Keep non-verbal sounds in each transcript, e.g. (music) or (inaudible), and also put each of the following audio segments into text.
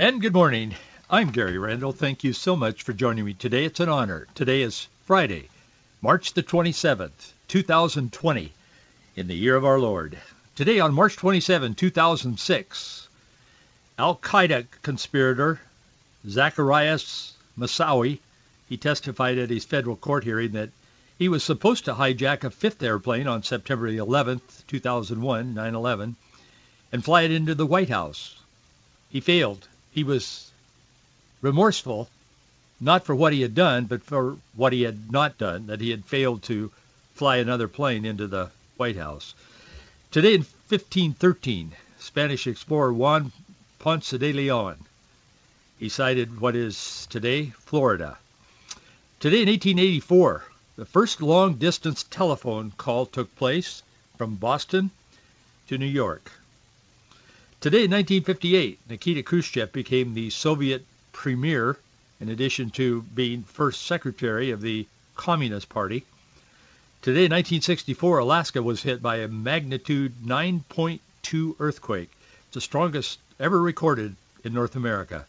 And good morning. I'm Gary Randall. Thank you so much for joining me today. It's an honor. Today is Friday, March the 27th, 2020, in the year of our Lord. Today on March 27, 2006, Al-Qaeda conspirator Zacarias Moussaoui, he testified at his federal court hearing that he was supposed to hijack a fifth airplane on September 11th, 2001, 9/11, and fly it into the White House. He failed he was remorseful, not for what he had done, but for what he had not done, that he had failed to fly another plane into the White House. Today in 1513, Spanish explorer Juan Ponce de Leon, he sighted what is today Florida. Today in 1884, the first long-distance telephone call took place from Boston to New York. Today, in 1958, Nikita Khrushchev became the Soviet premier, in addition to being first secretary of the Communist Party. Today, in 1964, Alaska was hit by a magnitude 9.2 earthquake. It's the strongest ever recorded in North America.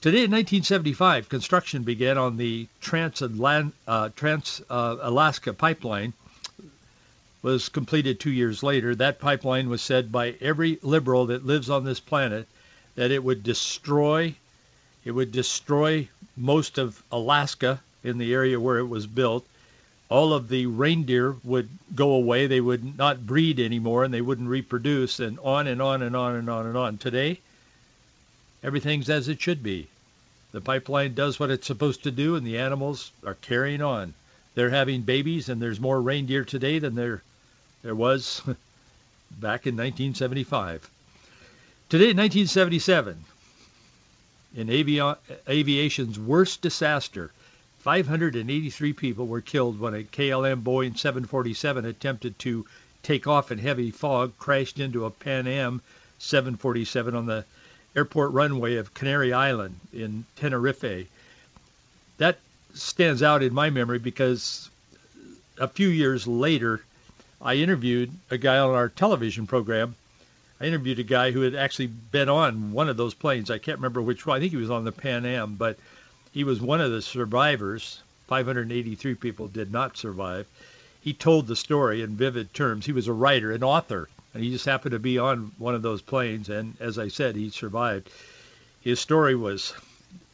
Today, in 1975, construction began on the Trans-Alaska uh, uh, pipeline was completed two years later. That pipeline was said by every liberal that lives on this planet that it would destroy it would destroy most of Alaska in the area where it was built. All of the reindeer would go away. They would not breed anymore and they wouldn't reproduce and on and on and on and on and on. Today, everything's as it should be. The pipeline does what it's supposed to do and the animals are carrying on. They're having babies and there's more reindeer today than there there was (laughs) back in 1975. Today, in 1977, in avi- aviation's worst disaster, 583 people were killed when a KLM Boeing 747 attempted to take off in heavy fog, crashed into a Pan Am 747 on the airport runway of Canary Island in Tenerife. That stands out in my memory because a few years later, I interviewed a guy on our television program. I interviewed a guy who had actually been on one of those planes. I can't remember which one. I think he was on the Pan Am, but he was one of the survivors. 583 people did not survive. He told the story in vivid terms. He was a writer, an author, and he just happened to be on one of those planes. And as I said, he survived. His story was,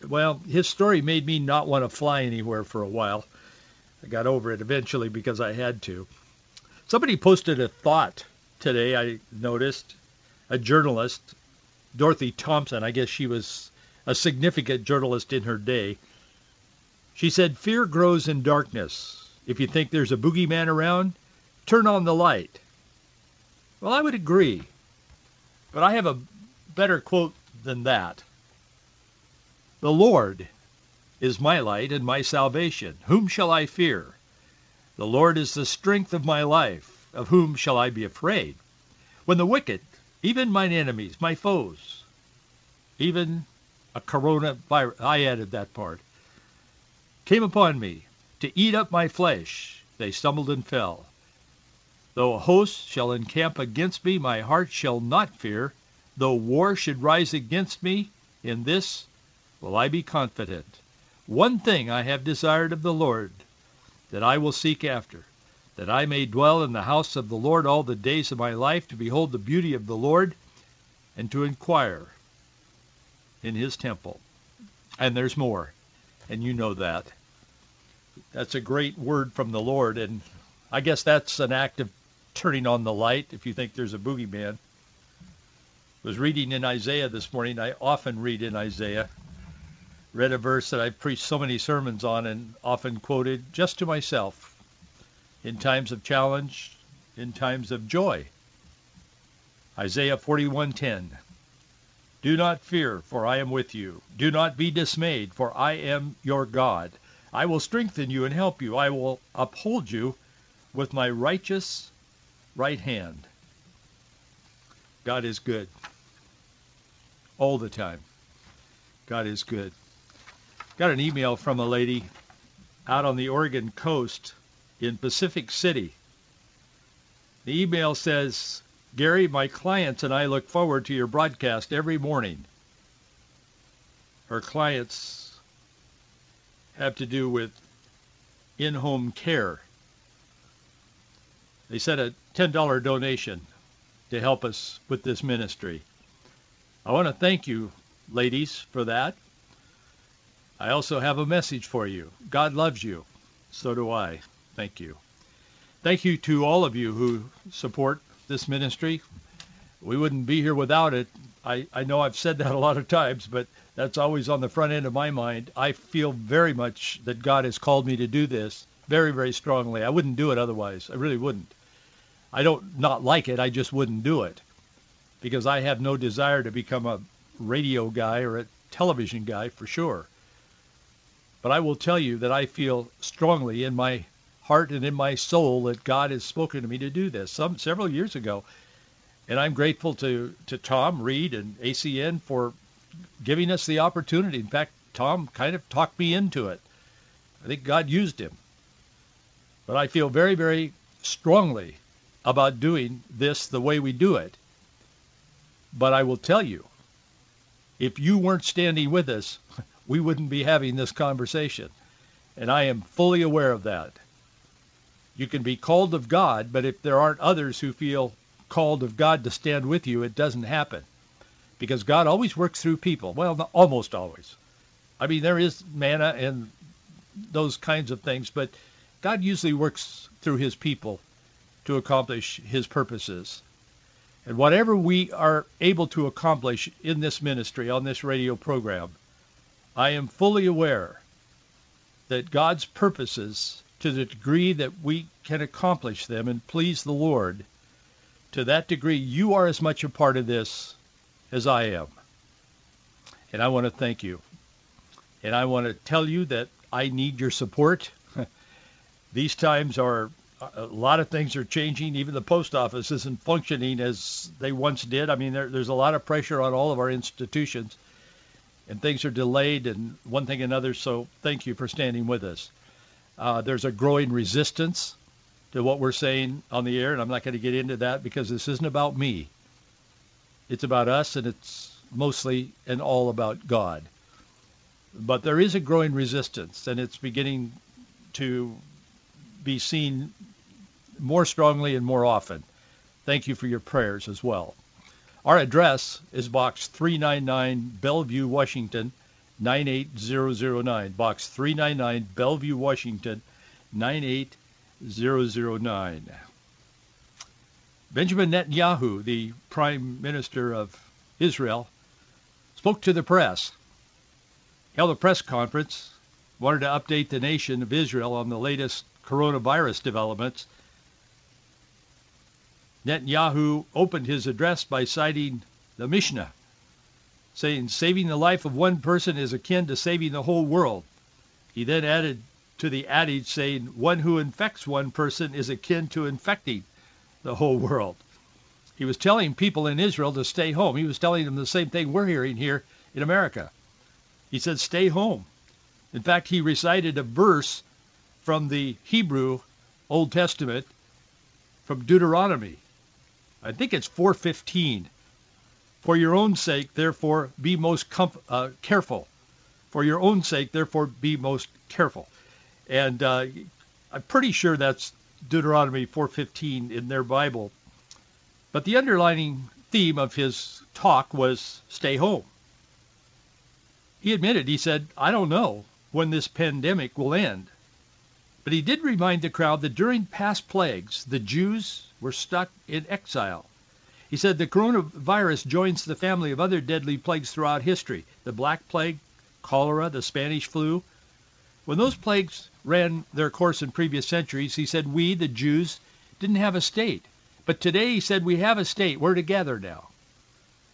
well, his story made me not want to fly anywhere for a while. I got over it eventually because I had to. Somebody posted a thought today, I noticed. A journalist, Dorothy Thompson, I guess she was a significant journalist in her day. She said, fear grows in darkness. If you think there's a boogeyman around, turn on the light. Well, I would agree. But I have a better quote than that. The Lord is my light and my salvation. Whom shall I fear? The Lord is the strength of my life. Of whom shall I be afraid? When the wicked, even mine enemies, my foes, even a coronavirus, I added that part, came upon me to eat up my flesh, they stumbled and fell. Though a host shall encamp against me, my heart shall not fear. Though war should rise against me, in this will I be confident. One thing I have desired of the Lord, that I will seek after, that I may dwell in the house of the Lord all the days of my life, to behold the beauty of the Lord, and to inquire in his temple. And there's more, and you know that. That's a great word from the Lord, and I guess that's an act of turning on the light if you think there's a boogeyman. I was reading in Isaiah this morning. I often read in Isaiah read a verse that I've preached so many sermons on and often quoted just to myself in times of challenge, in times of joy. Isaiah 41:10. Do not fear, for I am with you. Do not be dismayed, for I am your God. I will strengthen you and help you. I will uphold you with my righteous right hand. God is good. All the time. God is good. Got an email from a lady out on the Oregon coast in Pacific City. The email says, Gary, my clients and I look forward to your broadcast every morning. Her clients have to do with in-home care. They sent a $10 donation to help us with this ministry. I want to thank you, ladies, for that. I also have a message for you. God loves you. So do I. Thank you. Thank you to all of you who support this ministry. We wouldn't be here without it. I, I know I've said that a lot of times, but that's always on the front end of my mind. I feel very much that God has called me to do this very, very strongly. I wouldn't do it otherwise. I really wouldn't. I don't not like it. I just wouldn't do it because I have no desire to become a radio guy or a television guy for sure. But I will tell you that I feel strongly in my heart and in my soul that God has spoken to me to do this some several years ago. And I'm grateful to, to Tom Reed and ACN for giving us the opportunity. In fact, Tom kind of talked me into it. I think God used him. But I feel very, very strongly about doing this the way we do it. But I will tell you, if you weren't standing with us, we wouldn't be having this conversation. And I am fully aware of that. You can be called of God, but if there aren't others who feel called of God to stand with you, it doesn't happen. Because God always works through people. Well, almost always. I mean, there is manna and those kinds of things, but God usually works through his people to accomplish his purposes. And whatever we are able to accomplish in this ministry, on this radio program, I am fully aware that God's purposes, to the degree that we can accomplish them and please the Lord, to that degree you are as much a part of this as I am. And I want to thank you. And I want to tell you that I need your support. (laughs) These times are a lot of things are changing. Even the post office isn't functioning as they once did. I mean, there, there's a lot of pressure on all of our institutions, and things are delayed and one thing and another. So thank you for standing with us. Uh, there's a growing resistance to what we're saying on the air, and I'm not going to get into that because this isn't about me. It's about us, and it's mostly and all about God. But there is a growing resistance, and it's beginning to be seen more strongly and more often. Thank you for your prayers as well. Our address is Box 399, Bellevue, Washington, 98009. Box 399, Bellevue, Washington, 98009. Benjamin Netanyahu, the Prime Minister of Israel, spoke to the press, held a press conference, wanted to update the nation of Israel on the latest coronavirus developments. Netanyahu opened his address by citing the Mishnah, saying saving the life of one person is akin to saving the whole world. He then added to the adage saying one who infects one person is akin to infecting the whole world. He was telling people in Israel to stay home. He was telling them the same thing we're hearing here in America. He said, stay home. In fact, he recited a verse from the Hebrew Old Testament from Deuteronomy. I think it's 415. For your own sake, therefore, be most comf- uh, careful. For your own sake, therefore, be most careful. And uh, I'm pretty sure that's Deuteronomy 4:15 in their Bible. But the underlining theme of his talk was stay home. He admitted, he said, I don't know when this pandemic will end. But he did remind the crowd that during past plagues, the Jews were stuck in exile. He said the coronavirus joins the family of other deadly plagues throughout history, the Black Plague, cholera, the Spanish flu. When those plagues ran their course in previous centuries, he said we, the Jews, didn't have a state. But today he said we have a state. We're together now.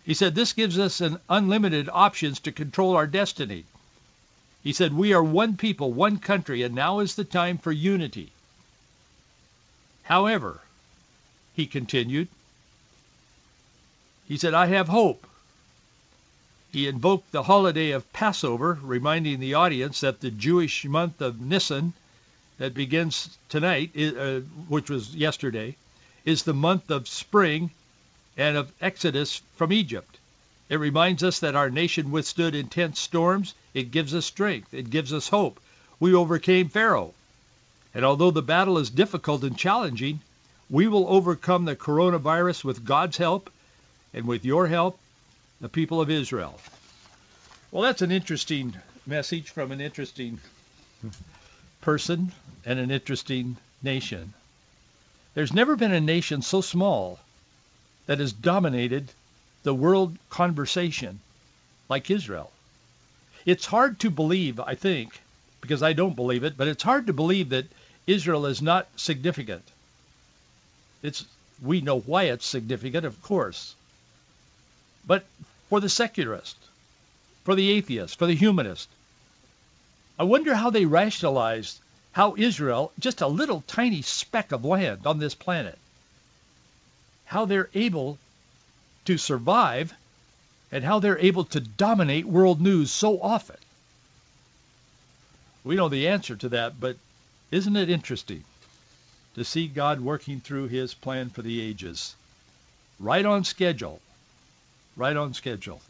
He said, this gives us an unlimited options to control our destiny. He said, we are one people, one country, and now is the time for unity. However, he continued, he said, I have hope. He invoked the holiday of Passover, reminding the audience that the Jewish month of Nisan that begins tonight, uh, which was yesterday, is the month of spring and of exodus from Egypt. It reminds us that our nation withstood intense storms. It gives us strength. It gives us hope. We overcame Pharaoh. And although the battle is difficult and challenging, we will overcome the coronavirus with God's help and with your help the people of Israel. Well, that's an interesting message from an interesting person and an interesting nation. There's never been a nation so small that has dominated the world conversation like Israel. It's hard to believe, I think, because I don't believe it, but it's hard to believe that Israel is not significant. It's we know why it's significant, of course. But for the secularist, for the atheist, for the humanist, I wonder how they rationalized how Israel, just a little tiny speck of land on this planet, how they're able to survive and how they're able to dominate world news so often. We know the answer to that, but isn't it interesting to see God working through his plan for the ages? Right on schedule, right on schedule.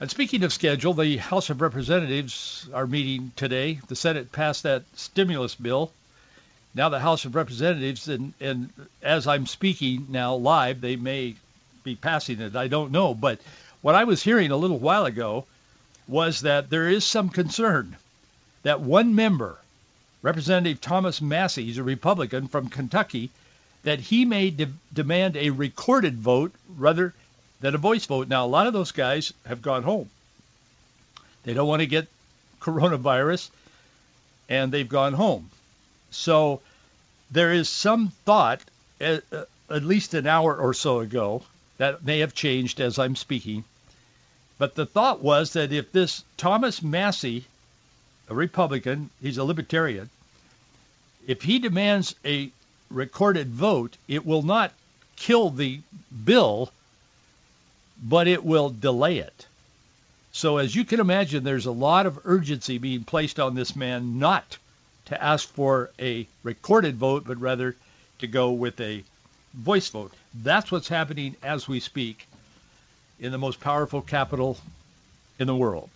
And speaking of schedule, the House of Representatives are meeting today. The Senate passed that stimulus bill. Now the House of Representatives, and, and as I'm speaking now live, they may be passing it. I don't know. But what I was hearing a little while ago was that there is some concern that one member, Representative Thomas Massie, he's a Republican from Kentucky, that he may de- demand a recorded vote rather than a voice vote. Now, a lot of those guys have gone home. They don't want to get coronavirus, and they've gone home. So there is some thought, at, at least an hour or so ago, that may have changed as I'm speaking. But the thought was that if this Thomas Massie, a Republican, he's a libertarian, if he demands a recorded vote, it will not kill the bill but it will delay it. So as you can imagine, there's a lot of urgency being placed on this man not to ask for a recorded vote, but rather to go with a voice vote. That's what's happening as we speak in the most powerful capital in the world,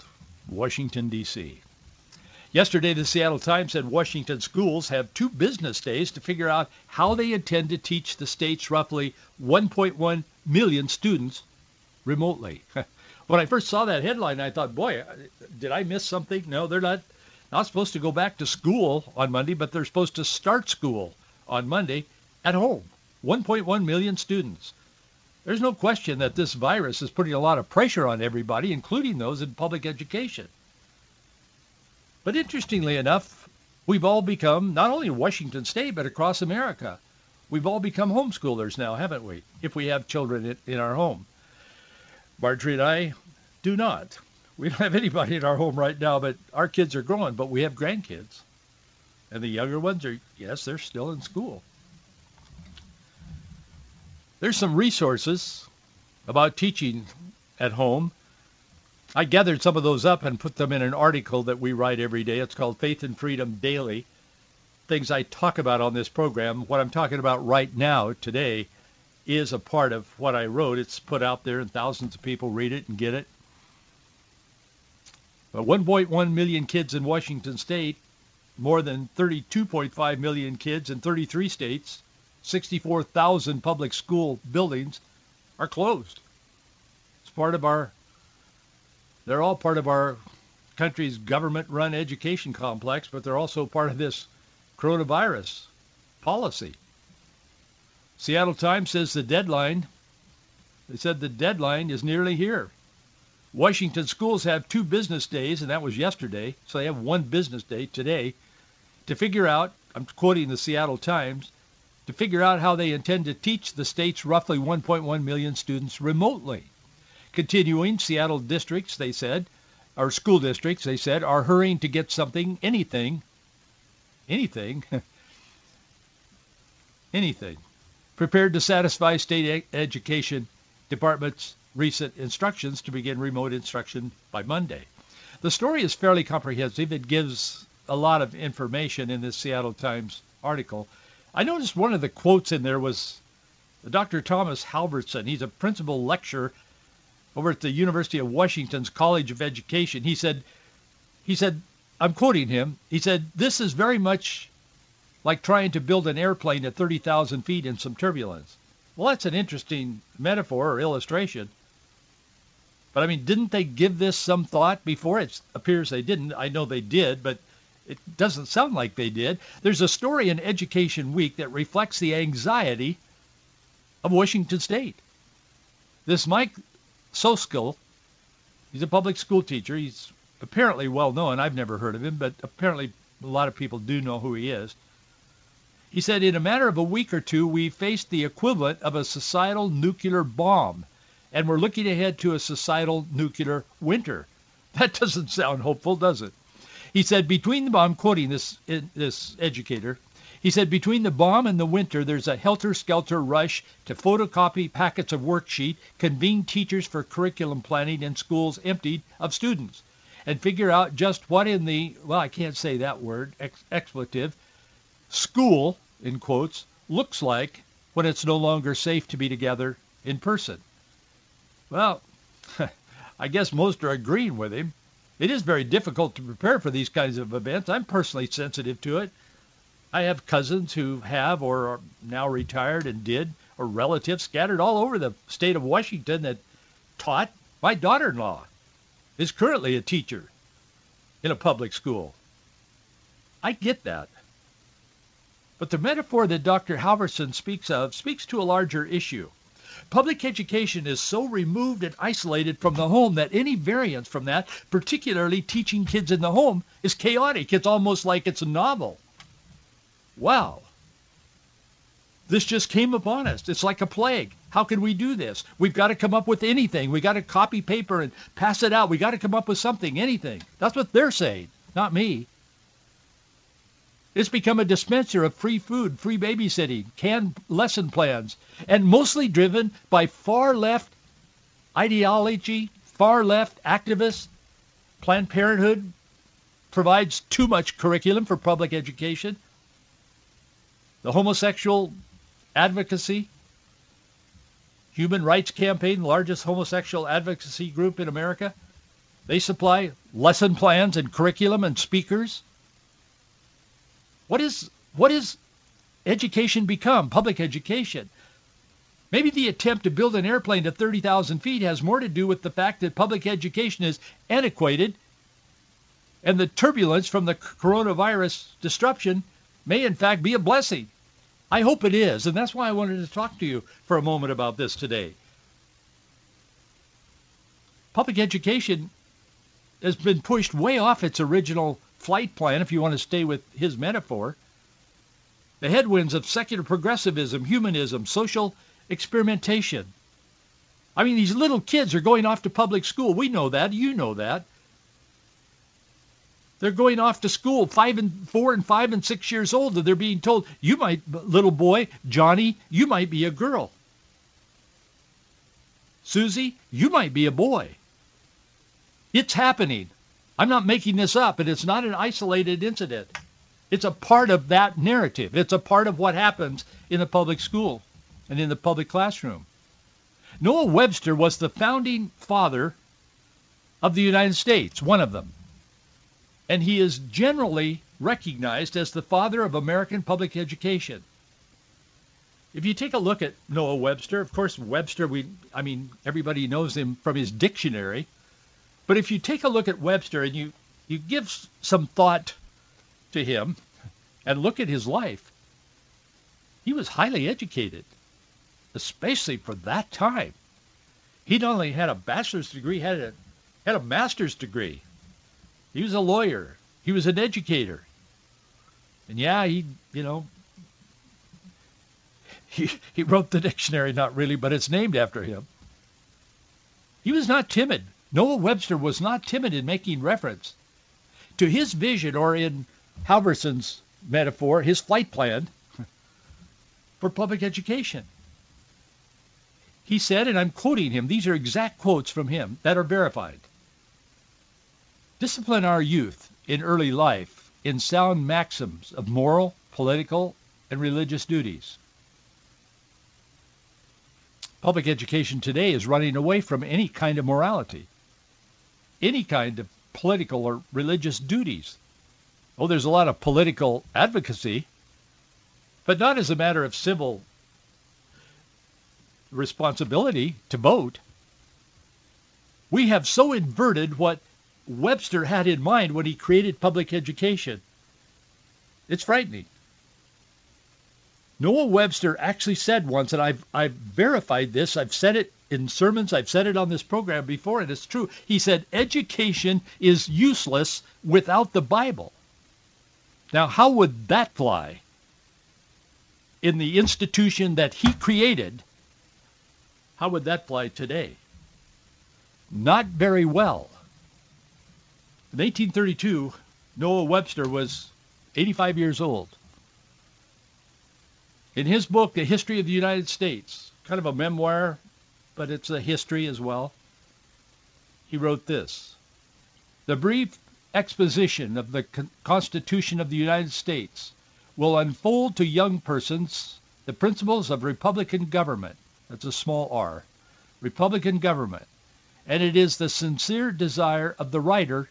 Washington, D.C. Yesterday, the Seattle Times said Washington schools have two business days to figure out how they intend to teach the state's roughly 1.1 million students remotely. (laughs) when I first saw that headline, I thought, boy, did I miss something? No, they're not not supposed to go back to school on Monday, but they're supposed to start school on Monday at home. 1.1 million students. There's no question that this virus is putting a lot of pressure on everybody, including those in public education. But interestingly enough, we've all become, not only in Washington State, but across America, we've all become homeschoolers now, haven't we? If we have children in our home. Marjorie and I do not. We don't have anybody in our home right now, but our kids are growing, but we have grandkids. And the younger ones are, yes, they're still in school. There's some resources about teaching at home. I gathered some of those up and put them in an article that we write every day. It's called Faith and Freedom Daily. Things I talk about on this program. What I'm talking about right now, today, is a part of what I wrote. It's put out there and thousands of people read it and get it. But 1.1 million kids in Washington state, more than 32.5 million kids in 33 states, 64,000 public school buildings are closed. It's part of our, they're all part of our country's government-run education complex, but they're also part of this coronavirus policy. Seattle Times says the deadline, they said the deadline is nearly here. Washington schools have two business days, and that was yesterday, so they have one business day today to figure out, I'm quoting the Seattle Times, to figure out how they intend to teach the state's roughly 1.1 million students remotely. Continuing, Seattle districts, they said, or school districts, they said, are hurrying to get something, anything, anything, (laughs) anything, prepared to satisfy state education department's recent instructions to begin remote instruction by Monday. The story is fairly comprehensive. It gives a lot of information in this Seattle Times article. I noticed one of the quotes in there was Dr. Thomas Halverson. He's a principal lecturer over at the University of Washington's College of Education. He said, he said, I'm quoting him. He said, this is very much like trying to build an airplane at 30,000 feet in some turbulence. Well, that's an interesting metaphor or illustration. But I mean, didn't they give this some thought before? It appears they didn't. I know they did, but it doesn't sound like they did. There's a story in Education Week that reflects the anxiety of Washington State. This Mike Soskil, he's a public school teacher. He's apparently well known. I've never heard of him, but apparently a lot of people do know who he is. He said, in a matter of a week or two, we faced the equivalent of a societal nuclear bomb, and we're looking ahead to a societal nuclear winter. (laughs) That doesn't sound hopeful, does it? He said, between the bomb, quoting this, this educator, he said, between the bomb and the winter, there's a helter-skelter rush to photocopy packets of worksheet, convene teachers for curriculum planning in schools emptied of students, and figure out just what in the, well, I can't say that word, ex- expletive, school, in quotes, looks like when it's no longer safe to be together in person. Well, (laughs) I guess most are agreeing with him. It is very difficult to prepare for these kinds of events. I'm personally sensitive to it. I have cousins who have or are now retired and did, or relatives scattered all over the state of Washington that taught. My daughter-in-law is currently a teacher in a public school. I get that. But the metaphor that Dr. Halverson speaks of speaks to a larger issue. Public education is so removed and isolated from the home that any variance from that, particularly teaching kids in the home, is chaotic. It's almost like it's a novel. Wow. This just came upon us. It's like a plague. How can we do this? We've got to come up with anything. We've got to copy paper and pass it out. We've got to come up with something, anything. That's what they're saying, not me. It's become a dispenser of free food, free babysitting, canned lesson plans, and mostly driven by far left ideology, far left activists. Planned Parenthood provides too much curriculum for public education. The homosexual advocacy, Human Rights Campaign, largest homosexual advocacy group in America, they supply lesson plans and curriculum and speakers. What is what is education become? Public education. Maybe the attempt to build an airplane to 30,000 feet has more to do with the fact that public education is antiquated and the turbulence from the coronavirus disruption may in fact be a blessing. I hope it is, and that's why I wanted to talk to you for a moment about this today. Public education has been pushed way off its original flight plan, if you want to stay with his metaphor. The headwinds of secular progressivism, humanism, social experimentation. I mean, these little kids are going off to public school. We know that. You know that. They're going off to school, five and four and five and six years old, and they're being told, "You might, little boy, Johnny, you might be a girl. Susie, you might be a boy." It's happening. I'm not making this up, and it's not an isolated incident. It's a part of that narrative. It's a part of what happens in the public school and in the public classroom. Noah Webster was the founding father of the United States, one of them. And he is generally recognized as the father of American public education. If you take a look at Noah Webster, of course Webster we I mean everybody knows him from his dictionary. But if you take a look at Webster and you, you give some thought to him and look at his life, he was highly educated, especially for that time. He not only had a bachelor's degree, had a, had a master's degree. He was a lawyer. He was an educator. And yeah, he, you know, he, he wrote the dictionary, not really, but it's named after him. He was not timid. Noah Webster was not timid in making reference to his vision, or in Halverson's metaphor, his flight plan (laughs) for public education. He said, and I'm quoting him, these are exact quotes from him that are verified. Discipline our youth in early life in sound maxims of moral, political, and religious duties. Public education today is running away from any kind of morality, any kind of political or religious duties. Oh, there's a lot of political advocacy, but not as a matter of civil responsibility to vote. We have so inverted what Webster had in mind when he created public education. It's frightening. Noah Webster actually said once, and I've, I've verified this, I've said it in sermons, I've said it on this program before, and it's true. He said, education is useless without the Bible. Now, how would that fly in the institution that he created? How would that fly today? Not very well. In 1832, Noah Webster was 85 years old. In his book, The History of the United States, kind of a memoir, but it's a history as well, he wrote this. The brief exposition of the Constitution of the United States will unfold to young persons the principles of Republican government. That's a small r. Republican government. And it is the sincere desire of the writer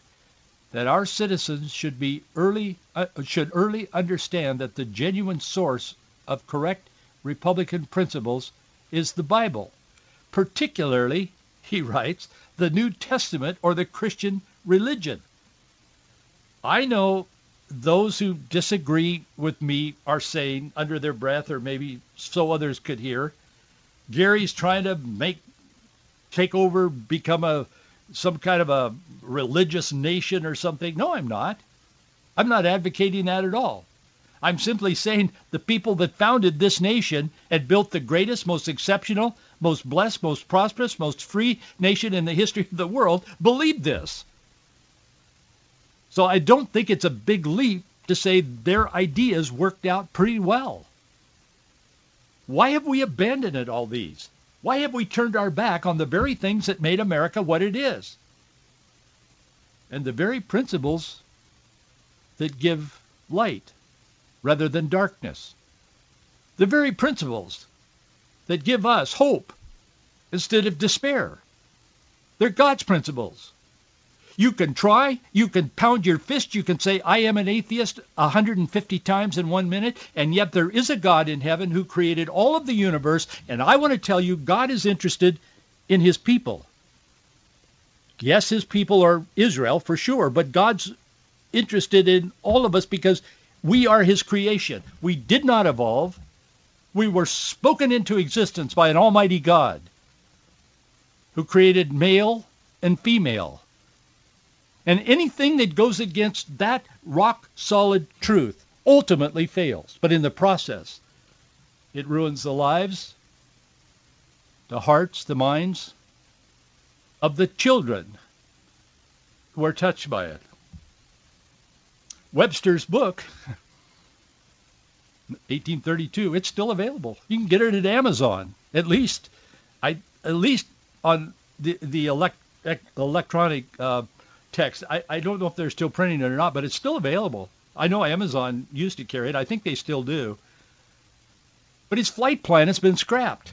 that our citizens should be early uh, should early understand that the genuine source of correct Republican principles is the Bible, particularly, he writes, the New Testament or the Christian religion. I know those who disagree with me are saying under their breath, or maybe so others could hear, Gary's trying to make take over, become a some kind of a religious nation or something. No, I'm not. I'm not advocating that at all. I'm simply saying the people that founded this nation and built the greatest, most exceptional, most blessed, most prosperous, most free nation in the history of the world believed this. So I don't think it's a big leap to say their ideas worked out pretty well. Why have we abandoned all these? Why have we turned our back on the very things that made America what it is? And the very principles that give light rather than darkness. The very principles that give us hope instead of despair. They're God's principles. You can try, you can pound your fist, you can say, I am an atheist 150 times in one minute, and yet there is a God in heaven who created all of the universe, and I want to tell you, God is interested in his people. Yes, his people are Israel for sure, but God's interested in all of us because we are his creation. We did not evolve. We were spoken into existence by an almighty God who created male and female. And anything that goes against that rock solid truth ultimately fails. But in the process, it ruins the lives, the hearts, the minds of the children who are touched by it. Webster's book, (laughs) 1832, it's still available. You can get it at Amazon, at least. I at least on the the elect, electronic uh, text. I, I don't know if they're still printing it or not, but it's still available. I know Amazon used to carry it. I think they still do. But his flight plan has been scrapped.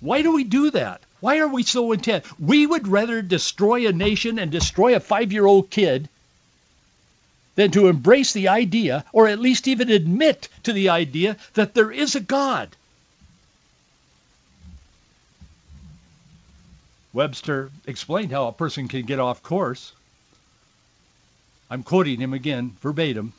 Why do we do that? Why are we so intent? We would rather destroy a nation and destroy a five-year-old kid than to embrace the idea, or at least even admit to the idea, that there is a God. Webster explained how a person can get off course. I'm quoting him again, verbatim.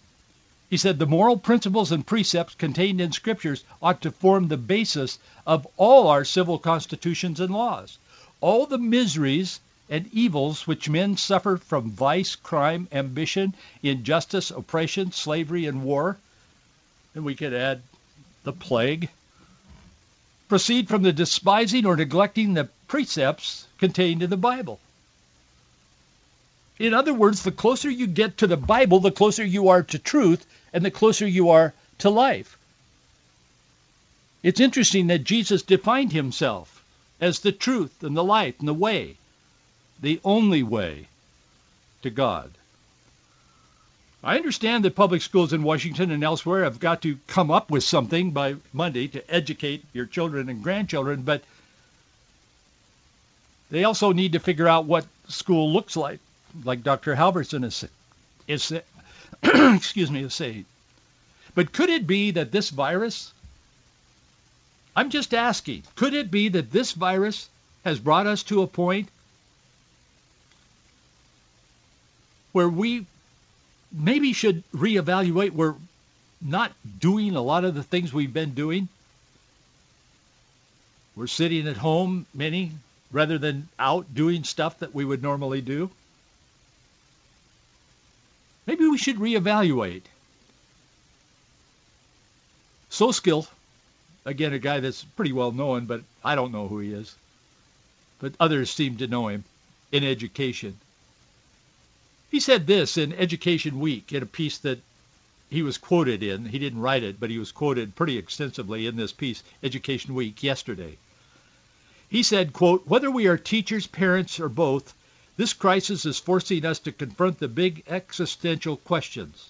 He said, the moral principles and precepts contained in scriptures ought to form the basis of all our civil constitutions and laws. All the miseries and evils which men suffer from vice, crime, ambition, injustice, oppression, slavery, and war, and we could add the plague, proceed from the despising or neglecting the precepts contained in the Bible. In other words, the closer you get to the Bible, the closer you are to truth, and the closer you are to life. It's interesting that Jesus defined himself as the truth and the life and the way, the only way to God. I understand that public schools in Washington and elsewhere have got to come up with something by Monday to educate your children and grandchildren, but they also need to figure out what school looks like, like Dr. Halverson is, is (clears throat) excuse me, is saying. But could it be that this virus, I'm just asking, could it be that this virus has brought us to a point where we maybe should reevaluate we're not doing a lot of the things we've been doing. We're sitting at home, many, rather than out doing stuff that we would normally do. Maybe we should reevaluate. So Soskil, again, a guy that's pretty well known, but I don't know who he is. But others seem to know him in education. He said this in Education Week in a piece that he was quoted in. He didn't write it, but he was quoted pretty extensively in this piece, Education Week, yesterday. He said, quote, whether we are teachers, parents, or both, this crisis is forcing us to confront the big existential questions.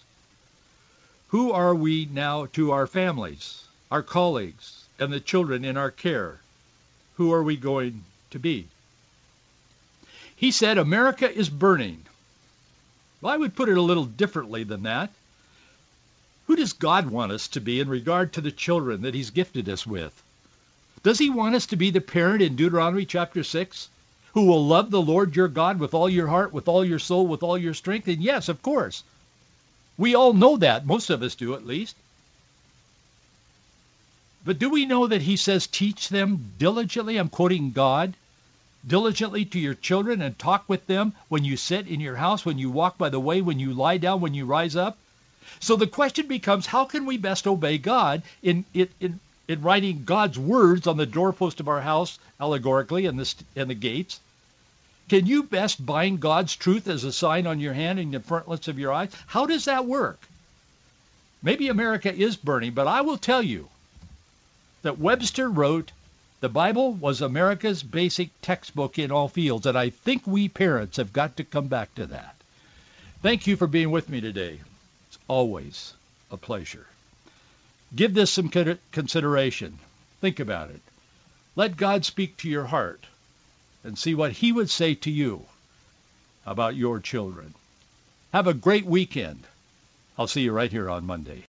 Who are we now to our families, our colleagues, and the children in our care? Who are we going to be? He said, America is burning. Well, I would put it a little differently than that. Who does God want us to be in regard to the children that he's gifted us with? Does he want us to be the parent in Deuteronomy chapter 6 who will love the Lord your God with all your heart, with all your soul, with all your strength? And yes, of course. We all know that. Most of us do at least. But do we know that he says teach them diligently? I'm quoting God diligently to your children and talk with them when you sit in your house, when you walk by the way, when you lie down, when you rise up? So the question becomes, how can we best obey God in, in, in, in writing God's words on the doorpost of our house, allegorically, and the, and the gates? Can you best bind God's truth as a sign on your hand and the frontlets of your eyes? How does that work? Maybe America is burning, but I will tell you that Webster wrote the Bible was America's basic textbook in all fields, and I think we parents have got to come back to that. Thank you for being with me today. It's always a pleasure. Give this some consideration. Think about it. Let God speak to your heart and see what he would say to you about your children. Have a great weekend. I'll see you right here on Monday.